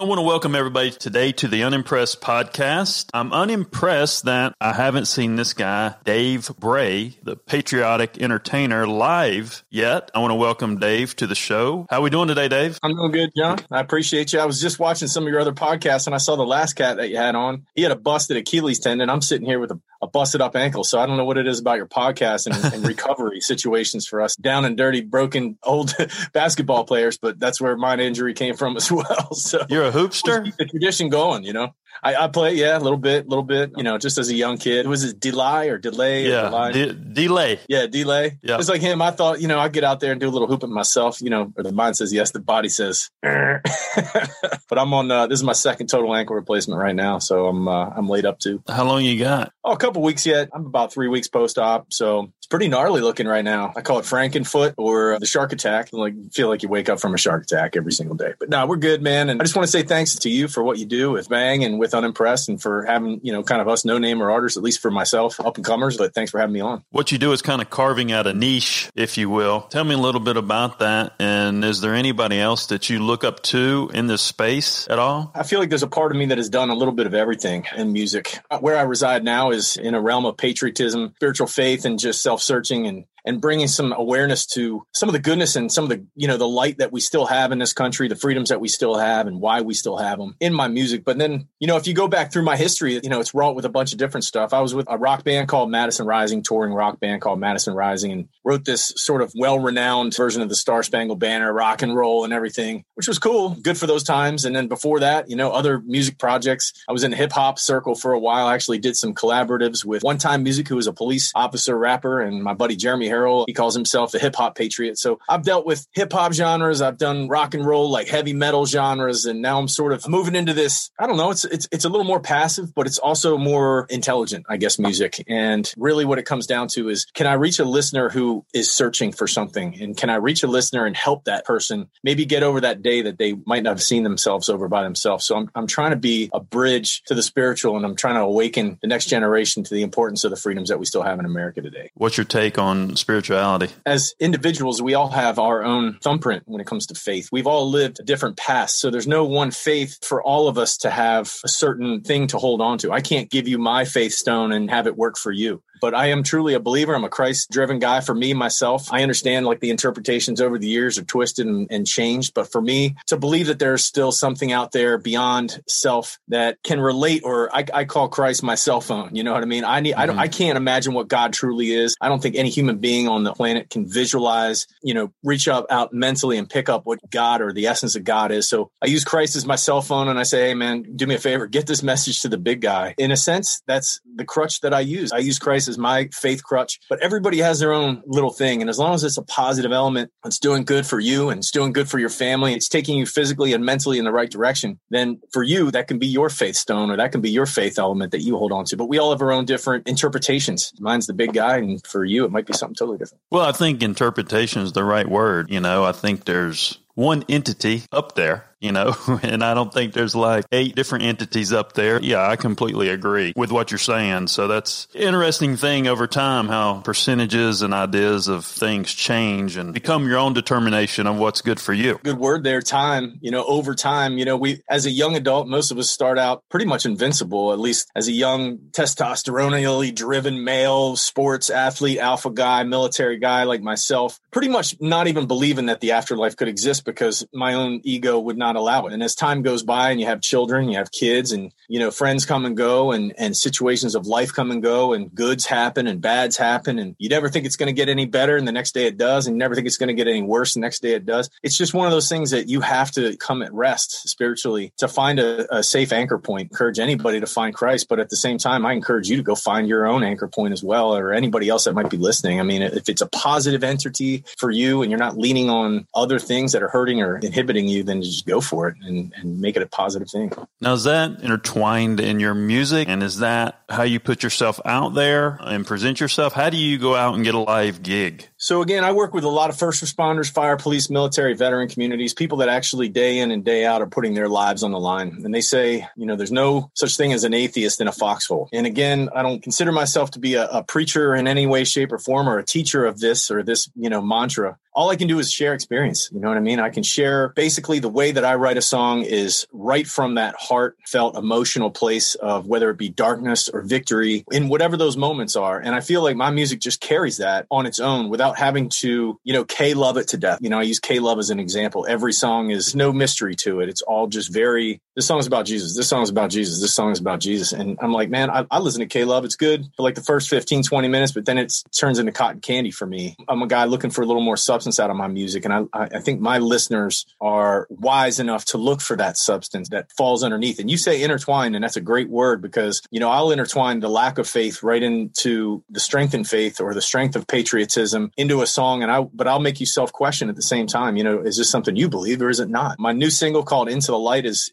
I want to welcome everybody today to the Unimpressed podcast. I'm unimpressed that I haven't seen this guy, Dave Bray, the patriotic entertainer, live yet. I want to welcome Dave to the show. How are we doing today, Dave? I'm doing good, John. I appreciate you. I was just watching some of your other podcasts and I saw the last cat that you had on. He had a busted Achilles tendon. I'm sitting here with a, a busted up ankle. So I don't know what it is about your podcast and, and recovery situations for us down and dirty, broken old basketball players, but that's where mine injury came from as well. So You're a hoopster? keep the tradition going, you know. I, I play, yeah, a little bit, a little bit, you know, just as a young kid. Was it delay or delay? Yeah, delay? de- delay. Yeah, delay. Yeah. It's like him. I thought, you know, I'd get out there and do a little hooping myself, you know, or the mind says yes, the body says. But I'm on, uh, this is my second total ankle replacement right now. So I'm, uh, I'm laid up to, How long you got? oh, a couple weeks yet. I'm about three weeks post op. So it's pretty gnarly looking right now. I call it Frankenfoot or the shark attack. Like, feel like you wake up from a shark attack every single day. But no, we're good, man. And I just want to say thanks to you for what you do with Bang and with Unimpressed and for having, you know, kind of us no name or artists, at least for myself, up and comers. But thanks for having me on. What you do is kind of carving out a niche, if you will. Tell me a little bit about that. And is there anybody else that you look up to in this space at all? I feel like there's a part of me that has done a little bit of everything in music. Where I reside now is in a realm of patriotism, spiritual faith, and just self searching and and bringing some awareness to some of the goodness and some of the you know the light that we still have in this country the freedoms that we still have and why we still have them in my music. But then you know if you go back through my history you know it's wrought with a bunch of different stuff. I was with a rock band called madison rising touring rock band called madison rising and wrote this sort of well-renowned version of the star spangled banner rock and roll and everything which was cool good for those times. And then before that you know other music projects. I was in the hip-hop circle for a while. I actually did some collaboratives with one time music who was a police officer rapper and my buddy jeremy Harrell. He calls himself the hip hop patriot. So I've dealt with hip hop genres. I've done rock and roll, like heavy metal genres, and now I'm sort of moving into this. I don't know. It's it's it's a little more passive, but it's also more intelligent, I guess, music. And really, what it comes down to is, can I reach a listener who is searching for something, and can I reach a listener and help that person maybe get over that day that they might not have seen themselves over by themselves. So I'm I'm trying to be a bridge to the spiritual, and I'm trying to awaken the next generation to the importance of the freedoms that we still have in America today What's your take on spirituality? as individuals, we all have our own thumbprint when it comes to faith. We've all lived a different past. So there's no one faith for all of us to have a certain thing to hold on to. I can't give you my faith stone and have it work for you. But I am truly a believer. I'm a Christ driven guy for me, myself. I understand like the interpretations over the years are twisted and, and changed. But for me to believe that there's still something out there beyond self that can relate, or I, I call Christ my cell phone. You know what I mean? I need, I don't, I mm-hmm. can't imagine what God truly is. I don't think any human being on the planet can visualize, you know, reach up out mentally and pick up what God or the essence of God is. So I use Christ as my cell phone and I say, Hey man, do me a favor, get this message to the big guy. In a sense, that's the crutch that I use. I use Christ as my faith crutch, but everybody has their own little thing. And as long as it's a positive element, it's doing good for you and it's doing good for your family, it's taking you physically and mentally in the right direction, then for you, that can be your faith stone or that can be your faith element that you hold on to. But we all have our own different interpretations. Mine's the big guy, and for you, it might be something totally different. Well, I think interpretation is the right word. You know, I think there's one entity up there, you know, and I don't think there's like eight different entities up there. Yeah, I completely agree with what you're saying. So that's interesting thing over time how percentages and ideas of things change and become your own determination of what's good for you. good word there time you know over time you know we as a young adult most of us start out pretty much invincible at least as a young testosteronally driven male sports athlete alpha guy military guy like myself pretty much not even believing that the afterlife could exist because my own ego would not not allow it. And as time goes by and you have children, you have kids and, you know, friends come and go and, and situations of life come and go and goods happen and bads happen. And you never think it's going to get any better. And the next day it does. And you never think it's going to get any worse. The next day it does. It's just one of those things that you have to come at rest spiritually to find a, a safe anchor point. Encourage anybody to find Christ. But at the same time, I encourage you to go find your own anchor point as well, or anybody else that might be listening. I mean, if it's a positive entity for you and you're not leaning on other things that are hurting or inhibiting you, then just go for it and, and make it a positive thing. Now, is that intertwined in your music? And is that how you put yourself out there and present yourself? How do you go out and get a live gig? So again, I work with a lot of first responders, fire, police, military, veteran communities, people that actually day in and day out are putting their lives on the line. And they say, you know, there's no such thing as an atheist in a foxhole. And again, I don't consider myself to be a, a preacher in any way, shape, or form or a teacher of this or this, you know, mantra all I can do is share experience. You know what I mean? I can share basically the way that I write a song is right from that heartfelt emotional place of whether it be darkness or victory in whatever those moments are. And I feel like my music just carries that on its own without having to, you know, K love it to death. You know, I use K love as an example. Every song is no mystery to it. It's all just very, this song is about Jesus. This song is about Jesus. This song is about Jesus. And I'm like, man, I, I listen to K love. It's good for like the first 15, 20 minutes, but then it turns into cotton candy for me. I'm a guy looking for a little more substance out of my music. And I, I think my listeners are wise enough to look for that substance that falls underneath. And you say intertwine, and that's a great word because, you know, I'll intertwine the lack of faith right into the strength in faith or the strength of patriotism into a song. And I, but I'll make you self question at the same time. You know, is this something you believe or is it not? My new single called Into the Light is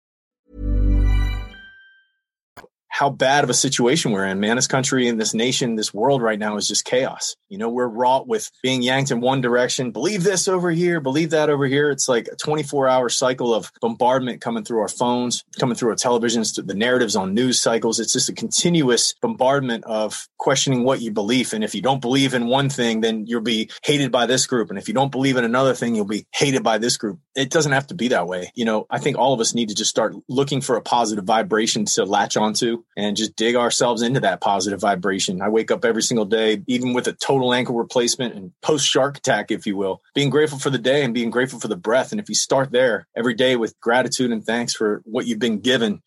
How bad of a situation we're in, man. This country and this nation, this world right now is just chaos. You know, we're wrought with being yanked in one direction. Believe this over here, believe that over here. It's like a 24 hour cycle of bombardment coming through our phones, coming through our televisions, the narratives on news cycles. It's just a continuous bombardment of questioning what you believe. And if you don't believe in one thing, then you'll be hated by this group. And if you don't believe in another thing, you'll be hated by this group. It doesn't have to be that way. You know, I think all of us need to just start looking for a positive vibration to latch onto and just dig ourselves into that positive vibration. I wake up every single day, even with a total ankle replacement and post shark attack, if you will, being grateful for the day and being grateful for the breath. And if you start there every day with gratitude and thanks for what you've been given,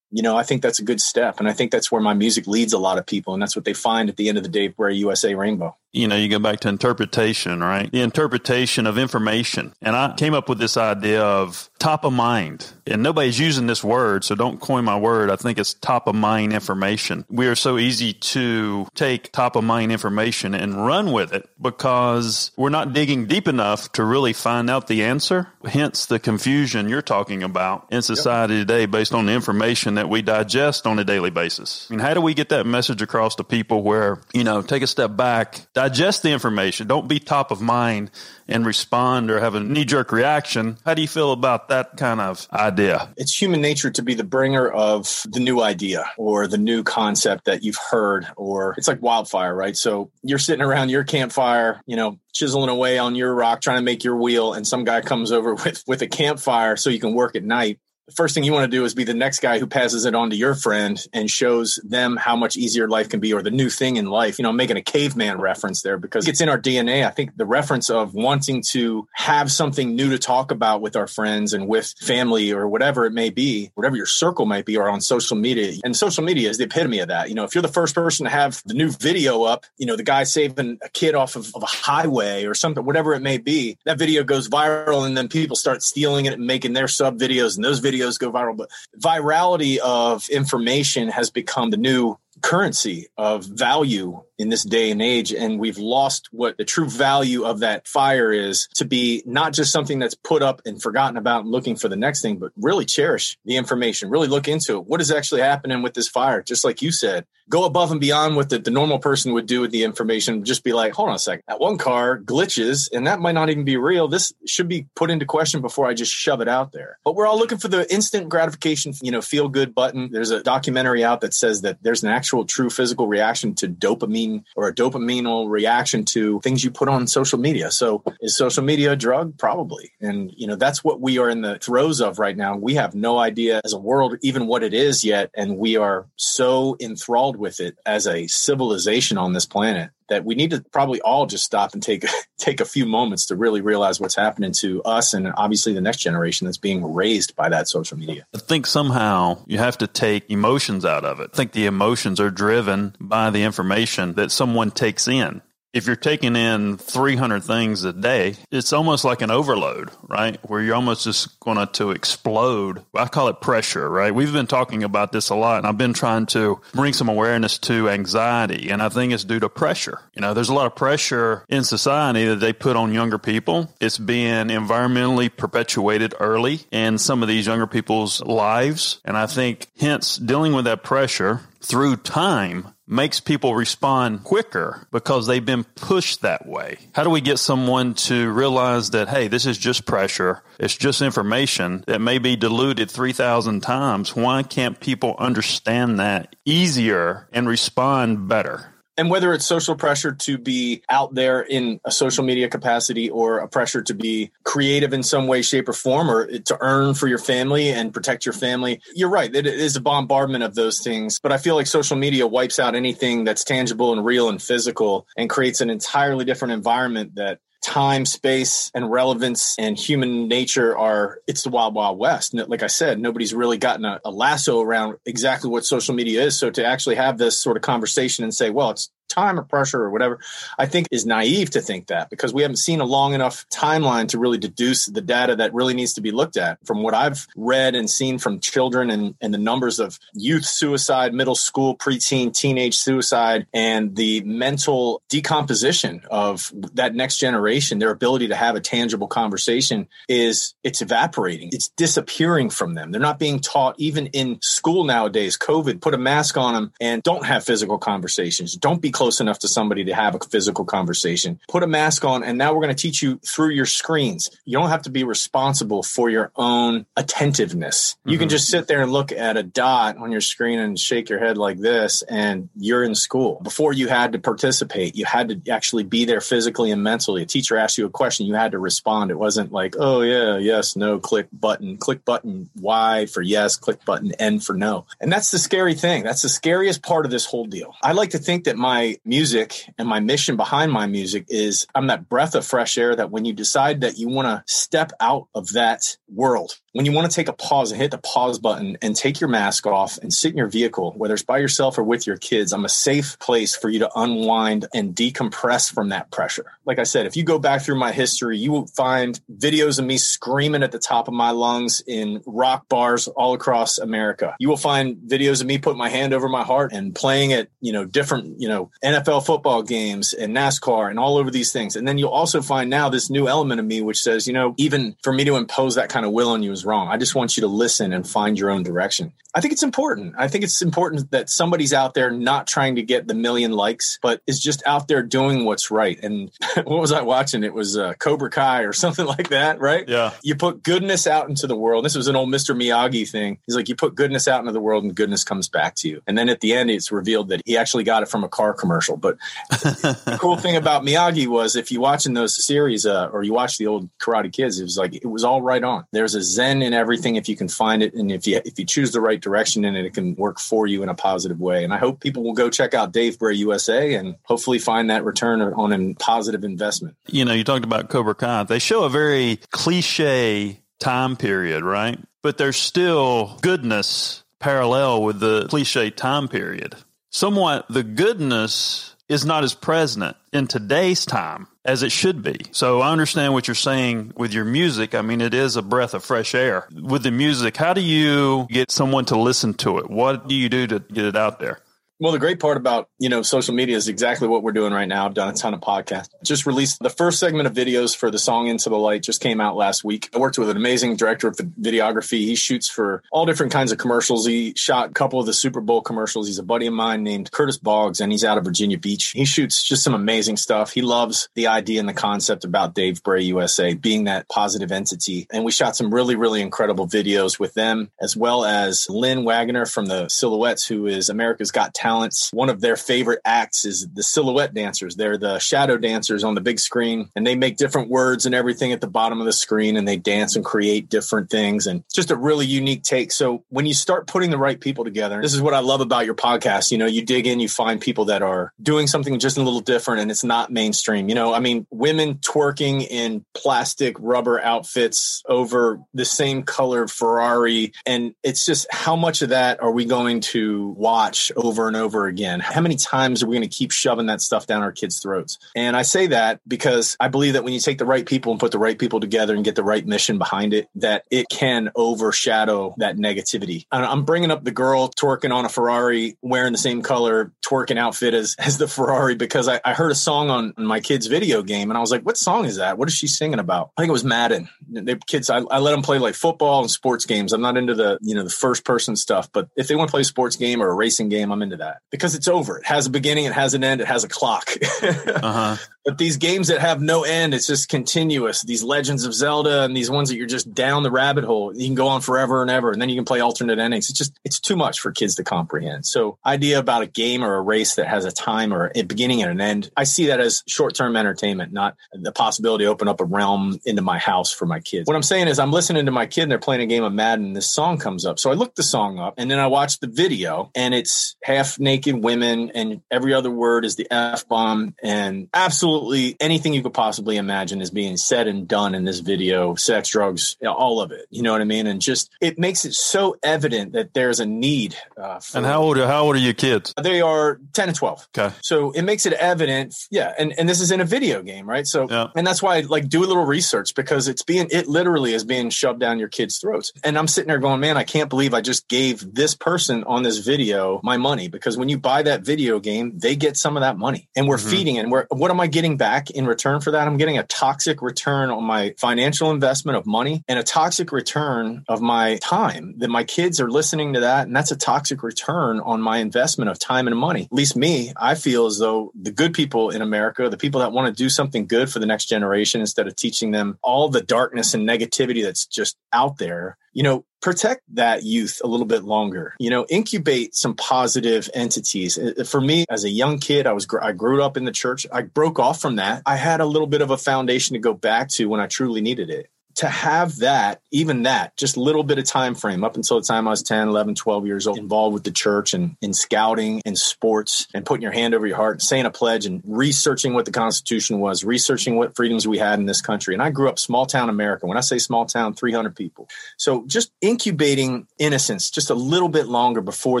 you know, I think that's a good step. And I think that's where my music leads a lot of people. And that's what they find at the end of the day for a USA Rainbow you know, you go back to interpretation, right? The interpretation of information. And I came up with this idea of top of mind. And nobody's using this word, so don't coin my word. I think it's top of mind information. We are so easy to take top of mind information and run with it because we're not digging deep enough to really find out the answer. Hence the confusion you're talking about in society today based on the information that we digest on a daily basis. I mean, how do we get that message across to people where, you know, take a step back, digest the information. Don't be top of mind and respond or have a knee jerk reaction. How do you feel about that kind of idea? It's human nature to be the bringer of the new idea or the new concept that you've heard, or it's like wildfire, right? So you're sitting around your campfire, you know, chiseling away on your rock, trying to make your wheel, and some guy comes over with, with a campfire so you can work at night first thing you want to do is be the next guy who passes it on to your friend and shows them how much easier life can be or the new thing in life. You know, I'm making a caveman reference there because it's in our DNA. I think the reference of wanting to have something new to talk about with our friends and with family or whatever it may be, whatever your circle might be, or on social media. And social media is the epitome of that. You know, if you're the first person to have the new video up, you know, the guy saving a kid off of, of a highway or something, whatever it may be, that video goes viral and then people start stealing it and making their sub videos and those videos videos go viral, but virality of information has become the new currency of value in this day and age. And we've lost what the true value of that fire is to be not just something that's put up and forgotten about and looking for the next thing, but really cherish the information, really look into it. What is actually happening with this fire? Just like you said, go above and beyond what the, the normal person would do with the information. Just be like, hold on a second, that one car glitches and that might not even be real. This should be put into question before I just shove it out there. But we're all looking for the instant gratification, you know, feel good button. There's a documentary out that says that there's an actual true physical reaction to dopamine or a dopamine reaction to things you put on social media. So is social media a drug? Probably. And, you know, that's what we are in the throes of right now. We have no idea as a world even what it is yet. And we are so enthralled with it as a civilization on this planet that we need to probably all just stop and take take a few moments to really realize what's happening to us and obviously the next generation that's being raised by that social media. I think somehow you have to take emotions out of it. I think the emotions are driven by the information that someone takes in if you're taking in 300 things a day, it's almost like an overload, right? Where you're almost just going to, explode. I call it pressure, right? We've been talking about this a lot and I've been trying to bring some awareness to anxiety. And I think it's due to pressure. You know, there's a lot of pressure in society that they put on younger people. It's being environmentally perpetuated early in some of these younger people's lives. And I think hence dealing with that pressure through time makes people respond quicker because they've been pushed that way. How do we get someone to realize that, hey, this is just pressure? It's just information that may be diluted 3,000 times. Why can't people understand that easier and respond better? And whether it's social pressure to be out there in a social media capacity or a pressure to be creative in some way shape or form or to earn for your family and protect your family you're right. It is a bombardment of those things. But i feel like social media wipes out anything that's tangible and real and physical and creates an entirely different environment that time, space, and relevance and human nature are it's the wild, wild west. Like I said, nobody's really gotten a, a, lasso around exactly what social media is. So to actually have this sort of conversation and say, well, it's time or pressure or whatever, I think is naive to think that because we haven't seen a long enough timeline to really deduce the data that really needs to be looked at. From what I've read and seen from children and, and the numbers of youth suicide, middle school, preteen, teenage suicide, and the mental decomposition of that next generation, their ability to have a tangible conversation is it's evaporating. It's disappearing from them. They're not being taught even in school nowadays. COVID, put a mask on them and don't have physical conversations. Don't be close enough to somebody to have a physical conversation. Put a mask on, and now we're going to teach you through your screens. You don't have to be responsible for your own attentiveness. You mm-hmm. can just sit there and look at a dot on your screen and shake your head like this, and you're in school. Before you had to participate, you had to actually be there physically and mentally. A teacher asked you a question, you had to respond. It wasn't like, oh, yeah, yes, no, click button, click button Y for yes, click button N for no. And that's the scary thing. That's the scariest part of this whole deal. I like to think that my music and my mission behind my music is I'm that breath of fresh air that when you decide that you want to step out of that world when you want to take a pause and hit the pause button and take your mask off and sit in your vehicle, whether it's by yourself or with your kids, I'm a safe place for you to unwind and decompress from that pressure. Like I said, if you go back through my history, you will find videos of me screaming at the top of my lungs in rock bars all across America. You will find videos of me putting my hand over my heart and playing at, you know, different, you know, NFL football games and NASCAR and all over these things. And then you'll also find now this new element of me, which says, you know, even for me to impose that kind of will on you is wrong. I just want you to listen and find your own direction. I think it's important. I think it's important that somebody's out there not trying to get the million likes, but is just out there doing what's right. And what was I watching? It was uh, Cobra Kai or something like that, right? Yeah. You put goodness out into the world. This was an old Mr. Miyagi thing. He's like, you put goodness out into the world and goodness comes back to you. And then at the end, it's revealed that he actually got it from a car commercial commercial. But the cool thing about Miyagi was if you watching those series uh, or you watch the old Karate Kids, it was like it was all right on. There's a zen in everything if you can find it, and if you if you choose the right direction in it, it can work for you in a positive way. And I hope people will go check out Dave Bray USA and hopefully find that return on a positive investment. You know, you talked about Cobra Kai. They show a very cliche time period, right? But there's still goodness parallel with the cliche time period. Somewhat the goodness is not as present in today's time as it should be. So I understand what you're saying with your music. I mean, it is a breath of fresh air. With the music, how do you get someone to listen to it? What do you do to get it out there? Well, the great part about, you know, social media is exactly what we're doing right now. I've done a ton of podcasts. Just released the first segment of videos for the song Into the Light just came out last week. I worked with an amazing director of videography. He shoots for all different kinds of commercials. He shot a couple of the Super Bowl commercials. He's a buddy of mine named Curtis Boggs and he's out of Virginia Beach. He shoots just some amazing stuff. He loves the idea and the concept about Dave Bray USA being that positive entity. And we shot some really, really incredible videos with them as well as Lynn Wagner from the Silhouettes, who is America's Got Talents. One of their favorite acts is the silhouette dancers. They're the shadow dancers on the big screen, and they make different words and everything at the bottom of the screen, and they dance and create different things. And just a really unique take. So when you start putting the right people together, this is what I love about your podcast. You know, you dig in, you find people that are doing something just a little different, and it's not mainstream. You know, I mean, women twerking in plastic rubber outfits over the same color Ferrari, and it's just how much of that are we going to watch over and over again? again? How many times are we going to keep shoving that stuff down our kids' throats? And I say that because I believe that when you take the right people and put the right people together and get the right mission behind it, that it can overshadow that negativity. I'm bringing up the girl twerking on a Ferrari wearing the same color twerking outfit as, as the Ferrari because I, I heard a song on, my kid's video game and I was like, what song is that? What is she singing about? I think it was Madden. The kids, I, I let them play like football and sports games. I'm not into the, you know, the first person stuff, but if they want to play a sports game or a racing game, I'm into that because because it's over. It has a beginning, it has an end, it has a clock. uh-huh. But these games that have no end, it's just continuous. These Legends of Zelda and these ones that you're just down the rabbit hole, you can go on forever and ever, and then you can play alternate endings. It's just it's too much for kids to comprehend. So, idea about a game or a race that has a time or a beginning and an end, I see that as short term entertainment, not the possibility to open up a realm into my house for my kids. What I'm saying is, I'm listening to my kid and they're playing a game of Madden. This song comes up, so I look the song up and then I watch the video, and it's half naked women, and every other word is the f bomb, and absolutely absolutely anything you could possibly imagine is being said and done in this video sex drugs all of it you know what i mean? And just it makes it so evident that there's a need uh, and how old are how old are your kids? They are 10 and 12 okay. So it makes it evident yeah and and this is in a video game right? So yeah. and that's why I like do a little research because it's being it literally is being shoved down your kids throats. And i'm sitting there going man i can't believe i just gave this person on this video my money because when you buy that video game they get some of that money and we're mm-hmm. feeding and we're what am i getting back in return for that? I'm getting a toxic return on my financial investment of money and a toxic return of my time that my kids are listening to that. And that's a toxic return on my investment of time and money. At least me, I feel as though the good people in America, the people that want to do something good for the next generation instead of teaching them all the darkness and negativity that's just out there, you know, protect that youth a little bit longer. You know, incubate some positive entities. Uh, uh, for me, as a young kid, I was I grew up in the church. I broke off from that. I had a little bit of a foundation to go back to when I truly needed it to have that, even that, just a little bit of time frame up until the time I was 10, 11, 12 years old, involved with the church and in scouting and sports and putting your hand over your heart, and saying a pledge and researching what the Constitution was, researching what freedoms we had in this country. And I grew up small town America. When I say small town, 300 people. So just incubating innocence just a little bit longer before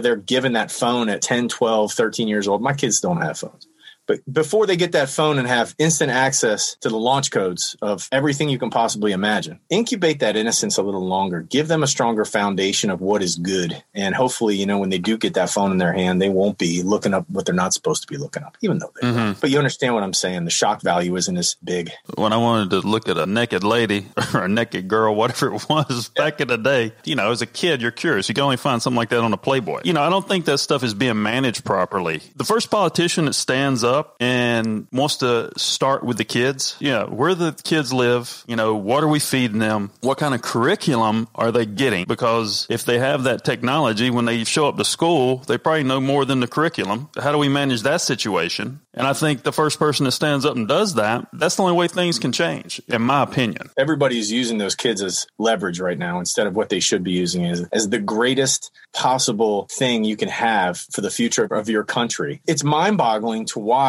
they're given that phone at 10, 12, 13 years old. My kids don't have phones. But before they get that phone and have instant access to the launch codes of everything you can possibly imagine, incubate that innocence a little longer. Give them a stronger foundation of what is good. And hopefully, you know, when they do get that phone in their hand, they won't be looking up what they're not supposed to be looking up, even though they mm-hmm. But you understand what I'm saying. The shock value isn't as big. When I wanted to look at a naked lady or a naked girl, whatever it was yeah. back in the day, you know, as a kid, you're curious. You can only find something like that on a Playboy. You know, I don't think that stuff is being managed properly. The first politician that stands up up and wants to start with the kids, yeah, where the kids live, you know, what are we feeding them? What kind of curriculum are they getting? Because if they have that technology, when they show up to school, they probably know more than the curriculum. How do we manage that situation? And I think the first person that stands up and does that, that's the only way things can change, in my opinion. Everybody's using those kids as leverage right now instead of what they should be using as, as the greatest possible thing you can have for the future of your country. It's mind boggling to watch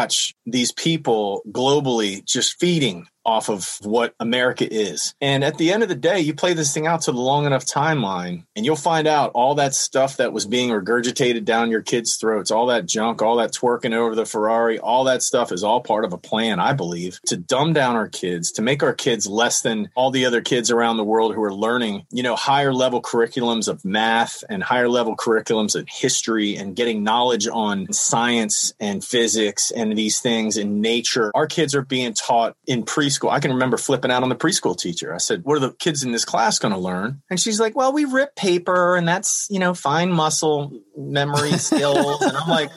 these people globally just feeding off of what America is. And at the end of the day, you play this thing out to the long enough timeline and you'll find out all that stuff that was being regurgitated down your kids' throats, all that junk, all that twerking over the Ferrari, all that stuff is all part of a plan, I believe, to dumb down our kids, to make our kids less than all the other kids around the world who are learning, you know, higher level curriculums of math and higher level curriculums of history and getting knowledge on science and physics and these things in nature. Our kids are being taught in preschool preschool. I can remember flipping out on the preschool teacher. I said, What are the kids in this class going to learn? And she's like, Well, we rip paper and that's, you know, fine muscle memory skills. and I'm like,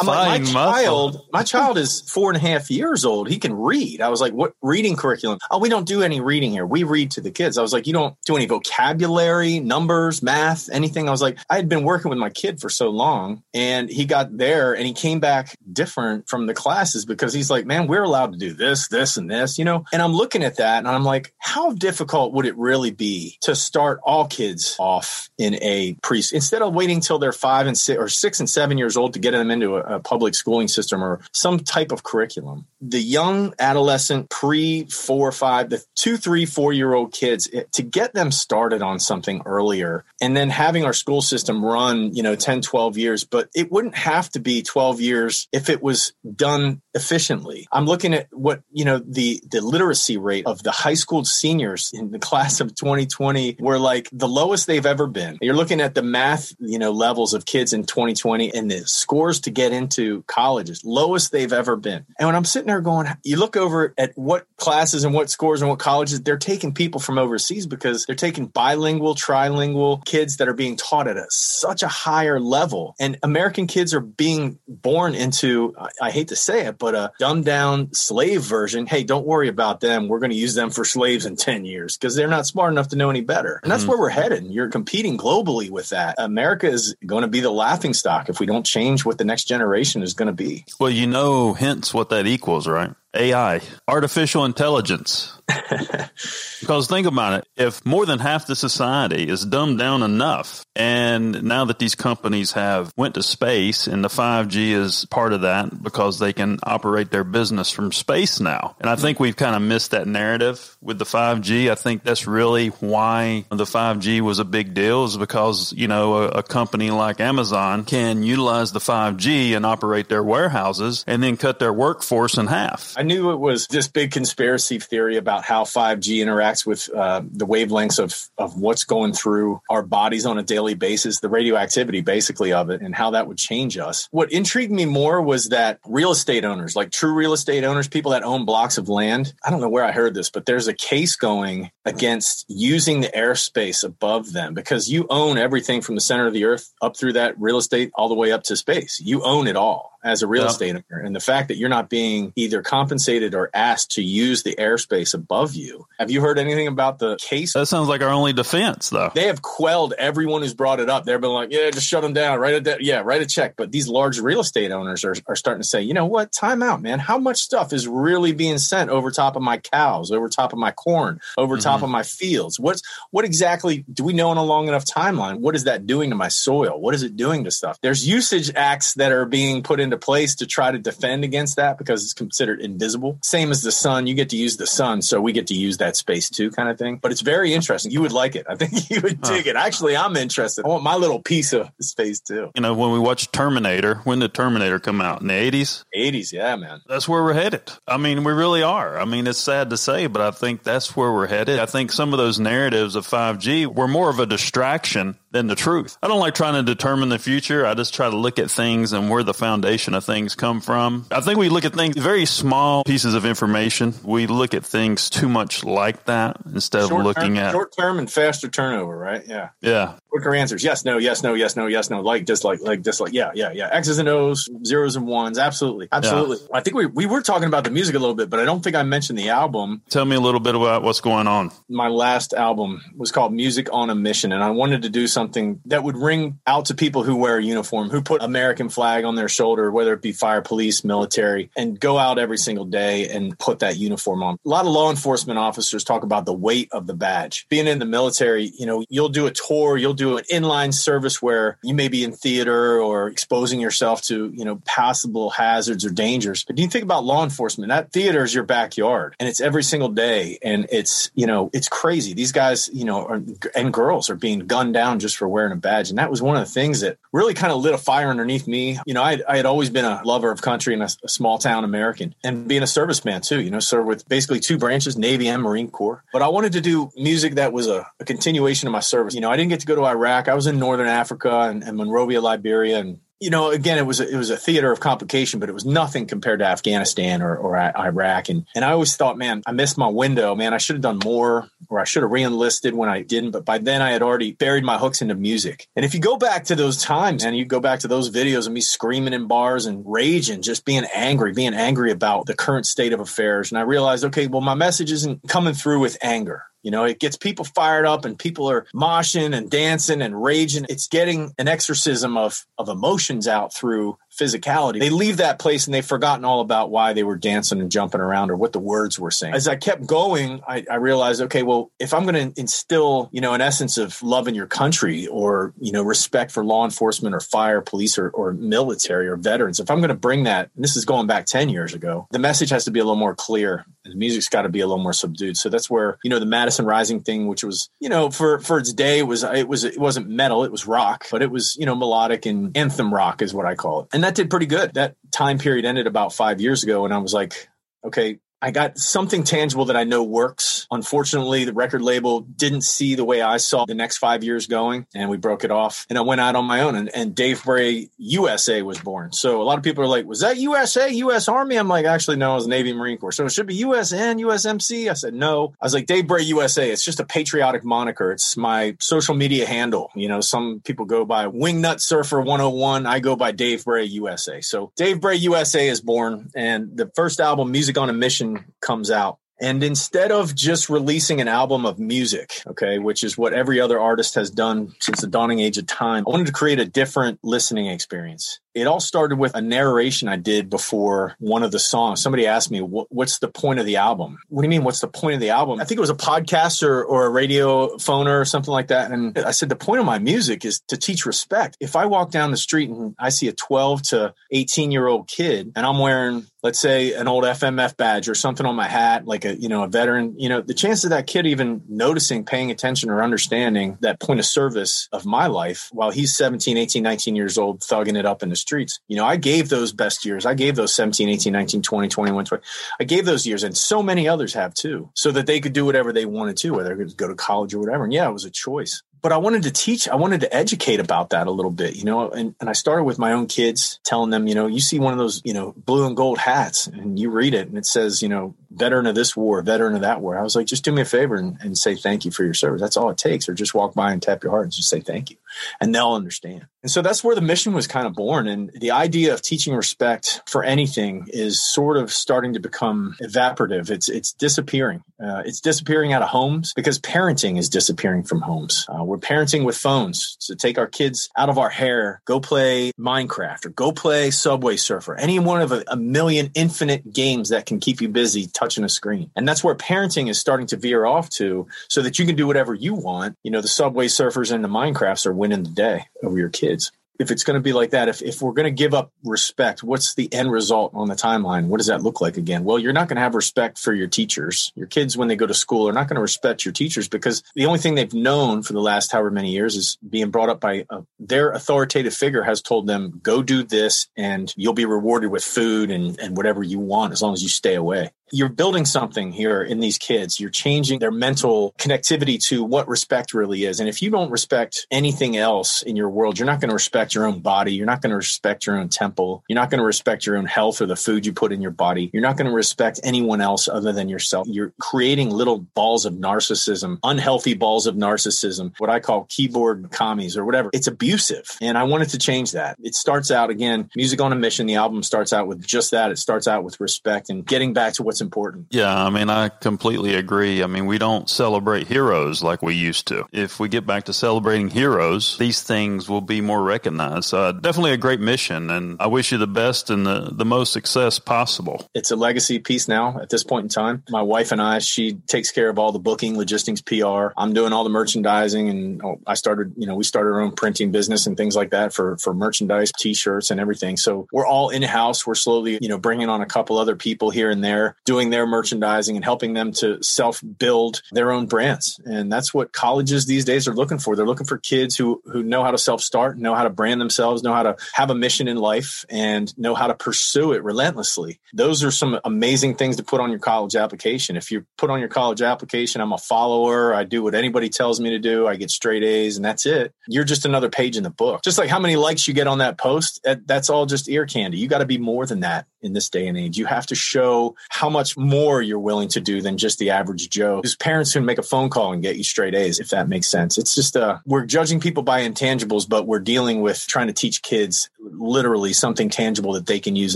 I'm like, my child, my child is four and a half years old. He can read. I was like, what reading curriculum? Oh, we don't do any reading here. We read to the kids. I was like, you don't do any vocabulary, numbers, math, anything. I was like, I had been working with my kid for so long and he got there and he came back different from the classes because he's like, man, we're allowed to do this, this, and this, you know? And I'm looking at that and I'm like, how difficult would it really be to start all kids off in a pre instead of waiting till they're five and six or six and seven years old to get them into a, a public schooling system or some type of curriculum. The young adolescent, pre four or five, the two, three, four year old kids, it, to get them started on something earlier and then having our school system run, you know, 10, 12 years, but it wouldn't have to be 12 years if it was done efficiently. I'm looking at what, you know, the, the literacy rate of the high school seniors in the class of 2020 were like the lowest they've ever been. You're looking at the math, you know, levels of kids in 2020 and the scores to get into colleges, lowest they've ever been. And when I'm sitting there going, you look over at what classes and what scores and what colleges, they're taking people from overseas because they're taking bilingual, trilingual kids that are being taught at a, such a higher level. And American kids are being born into, I, I hate to say it, but a dumbed down slave version. Hey, don't worry about them. We're going to use them for slaves in 10 years because they're not smart enough to know any better. And that's mm-hmm. where we're headed. You're competing globally with that. America is going to be the laughing stock if we don't change what the next generation is going to be. Well, you know, hence what that equals, right? AI, artificial intelligence. because think about it. If more than half the society is dumbed down enough, and now that these companies have went to space and the 5G is part of that because they can operate their business from space now. And I think we've kind of missed that narrative with the 5G. I think that's really why the 5G was a big deal is because, you know, a, a company like Amazon can utilize the 5G and operate their warehouses and then cut their workforce in half. I knew it was this big conspiracy theory about how 5G interacts with uh, the wavelengths of, of what's going through our bodies on a daily basis, the radioactivity basically of it, and how that would change us. What intrigued me more was that real estate owners, like true real estate owners, people that own blocks of land, I don't know where I heard this, but there's a case going against using the airspace above them because you own everything from the center of the earth up through that real estate all the way up to space. You own it all as a real yeah. estate owner. And the fact that you're not being either compensated or asked to use the airspace above you. Have you heard anything about the case? That sounds like our only defense, though. They have quelled everyone who's brought it up. They've been like, yeah, just shut them down. Write it Yeah, write a check. But these large real estate owners are, are starting to say, you know what? Time out, man. How much stuff is really being sent over top of my cows, over top of my corn, over mm-hmm. top of my fields? What's what exactly do we know in a long enough timeline? What is that doing to my soil? What is it doing to stuff? There's usage acts that are being put into place to try to defend against that because it's considered invisible. Same as the sun, you get to use the sun, so we get to use that space too, kind of thing. But it's very interesting. You would like it. I think you would dig huh. it. Actually, I'm interested. I want my little piece of space too. You know, when we watch Terminator, when did Terminator come out? In the 80s? 80s, yeah, man. That's where we're headed. I mean, we really are. I mean, it's sad to say, but I think that's where we're headed. I think some of those narratives of 5G were more of a distraction than the truth. I don't like trying to determine the future. I just try to look at things and where the foundation of things come from. I think we look at things very small pieces of information. We look at things too much like that instead short of looking term, at short term and faster turnover, right? Yeah. yeah. Quicker answers. Yes, no, yes, no, yes, no, yes, no. Like, dislike, like, dislike. Yeah, yeah, yeah. X's and O's, zeros and ones. Absolutely. Absolutely. I think we, we were talking about the music a little bit, but I don't think I mentioned the album. Tell me a little bit about what's going on. My last album was called Music on a Mission, and I wanted to do something that would ring out to people who wear a uniform, who put American flag on their shoulder, whether it be fire, police, military, and go out every single day and put that uniform on. A lot of law enforcement officers talk about the weight of the badge. Being in the military, you know, you'll do a tour, you'll do an inline service where you may be in theater or exposing yourself to, you know, possible hazards or dangers. But do you think about law enforcement? That theater is your backyard and it's every single day. And it's, you know, it's crazy. These guys, you know, are, and girls are being gunned down just for wearing a badge. And that was one of the things that really kind of lit a fire underneath me. You know, I, I had always been a lover of country and a, a small town American and being a serviceman too, you know, served with basically two branches, Navy and Marine Corps. But I wanted to do music that was a, a continuation of my service. You know, I didn't get to go to Iraq. I was in Northern Africa and, and Monrovia, Liberia, and you know, again, it was a, it was a theater of complication, but it was nothing compared to Afghanistan or, or Iraq. And and I always thought, man, I missed my window. Man, I should have done more, or I should have reenlisted when I didn't. But by then, I had already buried my hooks into music. And if you go back to those times, and you go back to those videos of me screaming in bars and raging, just being angry, being angry about the current state of affairs, and I realized, okay, well, my message isn't coming through with anger. You know, it gets people fired up and people are moshing and dancing and raging. It's getting an exorcism of, of emotions out through physicality. They leave that place and they've forgotten all about why they were dancing and jumping around or what the words were saying. As I kept going, I, I realized, okay, well, if I'm going to instill, you know, an essence of love in your country or, you know, respect for law enforcement or fire, police or, or military or veterans, if I'm going to bring that, this is going back 10 years ago, the message has to be a little more clear the music's got to be a little more subdued. So that's where, you know, the Madison Rising thing, which was, you know, for, for its day, was, it was, it wasn't metal, it was rock, but it was, you know, melodic and anthem rock is what I call it. And that did pretty good. That time period ended about five years ago. And I was like, okay, I got something tangible that I know works. Unfortunately, the record label didn't see the way I saw the next five years going, and we broke it off. And I went out on my own, and, and Dave Bray USA was born. So a lot of people are like, "Was that USA, U.S. Army?" I'm like, "Actually, no, it was Navy Marine Corps." So it should be USN, USMC. I said, "No." I was like, "Dave Bray USA." It's just a patriotic moniker. It's my social media handle. You know, some people go by Wingnut Surfer 101. I go by Dave Bray USA. So Dave Bray USA is born, and the first album, Music on a Mission comes out. And instead of just releasing an album of music, okay, which is what every other artist has done since the dawning age of time, I wanted to create a different listening experience. It all started with a narration I did before one of the songs. Somebody asked me, What's the point of the album? What do you mean, what's the point of the album? I think it was a podcast or, or a radio phoner or something like that. And I said, The point of my music is to teach respect. If I walk down the street and I see a 12 to 18 year old kid and I'm wearing let's say an old FMF badge or something on my hat, like a, you know, a veteran, you know, the chance of that kid even noticing, paying attention or understanding that point of service of my life while he's 17, 18, 19 years old, thugging it up in the streets. You know, I gave those best years. I gave those 17, 18, 19, 20, 21, 20. I gave those years and so many others have too, so that they could do whatever they wanted to, whether they could go to college or whatever. And yeah, it was a choice but I wanted to teach, I wanted to educate about that a little bit, you know, and, and I started with my own kids telling them, you know, you see one of those, you know, blue and gold hats and you read it and it says, you know, veteran of this war, veteran of that war. I was like, just do me a favor and, and say thank you for your service. That's all it takes. Or just walk by and tap your heart and just say thank you. And they'll understand. And so that's where the mission was kind of born. And the idea of teaching respect for anything is sort of starting to become evaporative. It's, it's disappearing. Uh, it's disappearing out of homes because parenting is disappearing from homes. Uh, we're parenting with phones to take our kids out of our hair, go play Minecraft or go play Subway Surfer, any one of a, a million infinite games that can keep you busy a screen. And that's where parenting is starting to veer off to so that you can do whatever you want. You know, the Subway Surfers and the Minecrafts are winning the day over your kids if it's going to be like that, if, if we're going to give up respect, what's the end result on the timeline? What does that look like again? Well, you're not going to have respect for your teachers. Your kids, when they go to school, are not going to respect your teachers because the only thing they've known for the last however many years is being brought up by a, their authoritative figure has told them, go do this and you'll be rewarded with food and, and whatever you want as long as you stay away. You're building something here in these kids. You're changing their mental connectivity to what respect really is. And if you don't respect anything else in your world, you're not going to respect your own body. You're not going to respect your own temple. You're not going to respect your own health or the food you put in your body. You're not going to respect anyone else other than yourself. You're creating little balls of narcissism, unhealthy balls of narcissism, what I call keyboard commies or whatever. It's abusive. And I wanted to change that. It starts out again, music on a mission. The album starts out with just that. It starts out with respect and getting back to what's important. Yeah, I mean, I completely agree. I mean, we don't celebrate heroes like we used to. If we get back to celebrating heroes, these things will be more recognized. Uh, definitely a great mission, and I wish you the best and the, the most success possible. It's a legacy piece now at this point in time. My wife and I, she takes care of all the booking, logistics, PR. I'm doing all the merchandising, and oh, I started, you know, we started our own printing business and things like that for for merchandise, t-shirts, and everything. So we're all in house. We're slowly, you know, bringing on a couple other people here and there, doing their merchandising and helping them to self build their own brands. And that's what colleges these days are looking for. They're looking for kids who who know how to self start, know how to brand themselves, know how to have a mission in life, and know how to pursue it relentlessly. Those are some amazing things to put on your college application. If you put on your college application, I'm a follower, I do what anybody tells me to do, I get straight A's, and that's it. You're just another page in the book. Just like how many likes you get on that post, that's all just ear candy. You got to be more than that in this day and age. You have to show how much more you're willing to do than just the average Joe. Because parents can make a phone call and get you straight A's, if that makes sense. It's just uh, we're judging people by intangibles, but we're dealing with trying to teach kids literally something tangible that they can use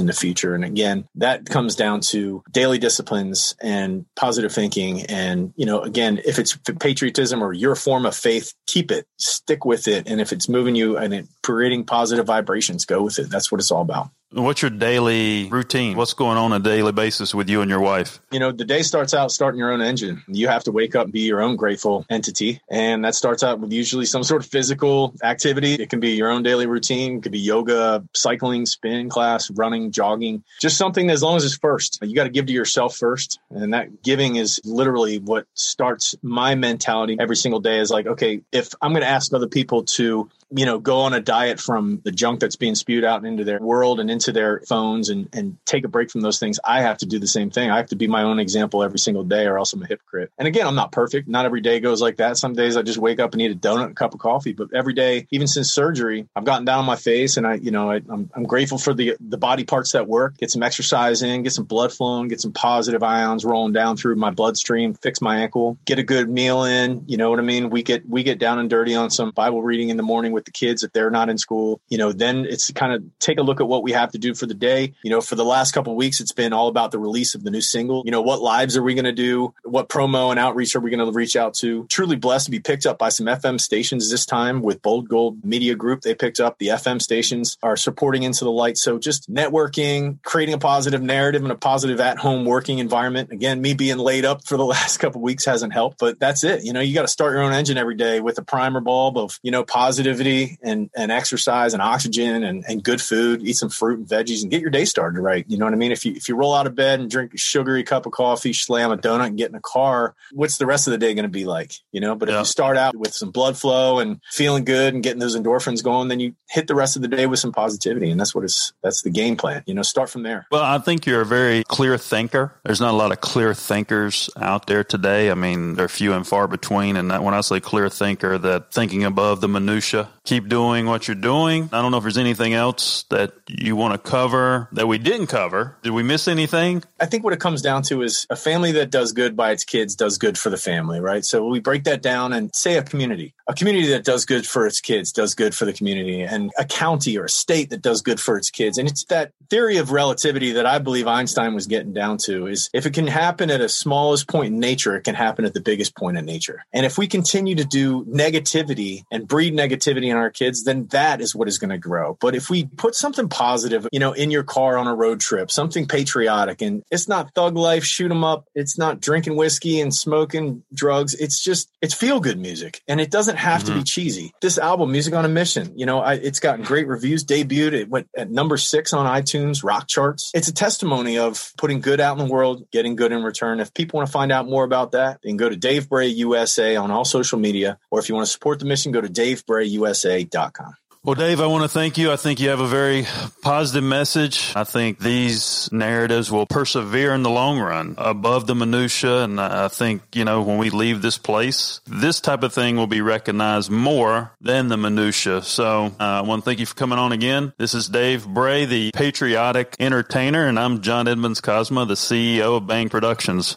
in the future. And again, that comes down to daily disciplines and positive thinking. And, you know, again, if it's patriotism or your form of faith, keep it, stick with it. And if it's moving you and it creating positive vibrations, go with it. That's what it's all about. What's your daily routine? What's going on a daily basis with you and your wife? You know, the day starts out starting your own engine. You have to wake up and be your own grateful entity. And that starts out with usually some sort of physical activity. It can be your own daily routine. It could be yoga, cycling, spin class, running, jogging, just something as long as it's first. You got to give to yourself first. And that giving is literally what starts my mentality every single day is like, okay, if I'm going to ask other people to you know, go on a diet from the junk that's being spewed out into their world and into their phones and, and take a break from those things. I have to do the same thing. I have to be my own example every single day or else I'm a hypocrite. And again, I'm not perfect. Not every day goes like that. Some days I just wake up and eat a donut and a cup of coffee. But every day, even since surgery, I've gotten down on my face and I, you know, I, am I'm, I'm grateful for the, the body parts that work, get some exercise in, get some blood flowing, get some positive ions rolling down through my bloodstream, fix my ankle, get a good meal in. You know what I mean? We get, we get down and dirty on some Bible reading in the morning with the kids if they're not in school. You know, then it's kind of take a look at what we have to do for the day. You know, for the last couple weeks, it's been all about the release of the new single. You know, what lives are we going to do? What promo and outreach are we going to reach out to? Truly blessed to be picked up by some FM stations this time with Bold Gold Media Group. They picked up the FM stations are supporting Into the Light. So just networking, creating a positive narrative and a positive at home working environment. Again, me being laid up for the last couple weeks hasn't helped, but that's it. You know, you got to start your own engine every day with a primer bulb of, you know, positivity and, and exercise and oxygen and, and good food, eat some fruit and veggies and get your day started right. You know what I mean? If you if you roll out of bed and drink a sugary cup of coffee, slam a donut and get in a car, what's the rest of the day going to be like? You know, but yeah. if you start out with some blood flow and feeling good and getting those endorphins going, then you hit the rest of the day with some positivity. And that's what is that's the game plan. You know, start from there. Well, I think you're a very clear thinker. There's not a lot of clear thinkers out there today. I mean, they're few and far between. And that, when I say clear thinker, that thinking above the minutia, keep doing what you're doing. I don't know if there's anything else that you want to cover that we didn't cover. Did we miss anything? I think what it comes down to is a family that does good by its kids does good for the family, right? So we break that down and say a community. A community that does good for its kids does good for the community, and a county or a state that does good for its kids. And it's that theory of relativity that I believe Einstein was getting down to is if it can happen at a smallest point in nature, it can happen at the biggest point in nature. And if we continue to do negativity and breed negativity in our kids, then that is what is going to grow. But if we put something positive, you know, in your car on a road trip, something patriotic, and it's not thug life, shoot 'em up, it's not drinking whiskey and smoking drugs. It's just, it's feel good music. And it doesn't have mm-hmm. to be mm-hmm. cheesy. This album, Music on a Mission, you know, I, it's gotten great reviews, debuted, it went at number six on iTunes rock charts. It's a testimony of putting good out in the world, getting good in return. If people want to find out more about that, then go to Dave Bray USA on all social media. Or if you want to support the mission, go to davebrayusa.com. Well, Dave, I want to thank you. I think you have a very positive message. I think these narratives will persevere in the long run above the minutia. And I think, you know, when we leave this place, this type of thing will be recognized more than the minutia. So uh, I want to thank you for coming on again. This is Dave Bray, the patriotic entertainer, and I'm John Edmonds Cosma, the CEO of Bang Productions.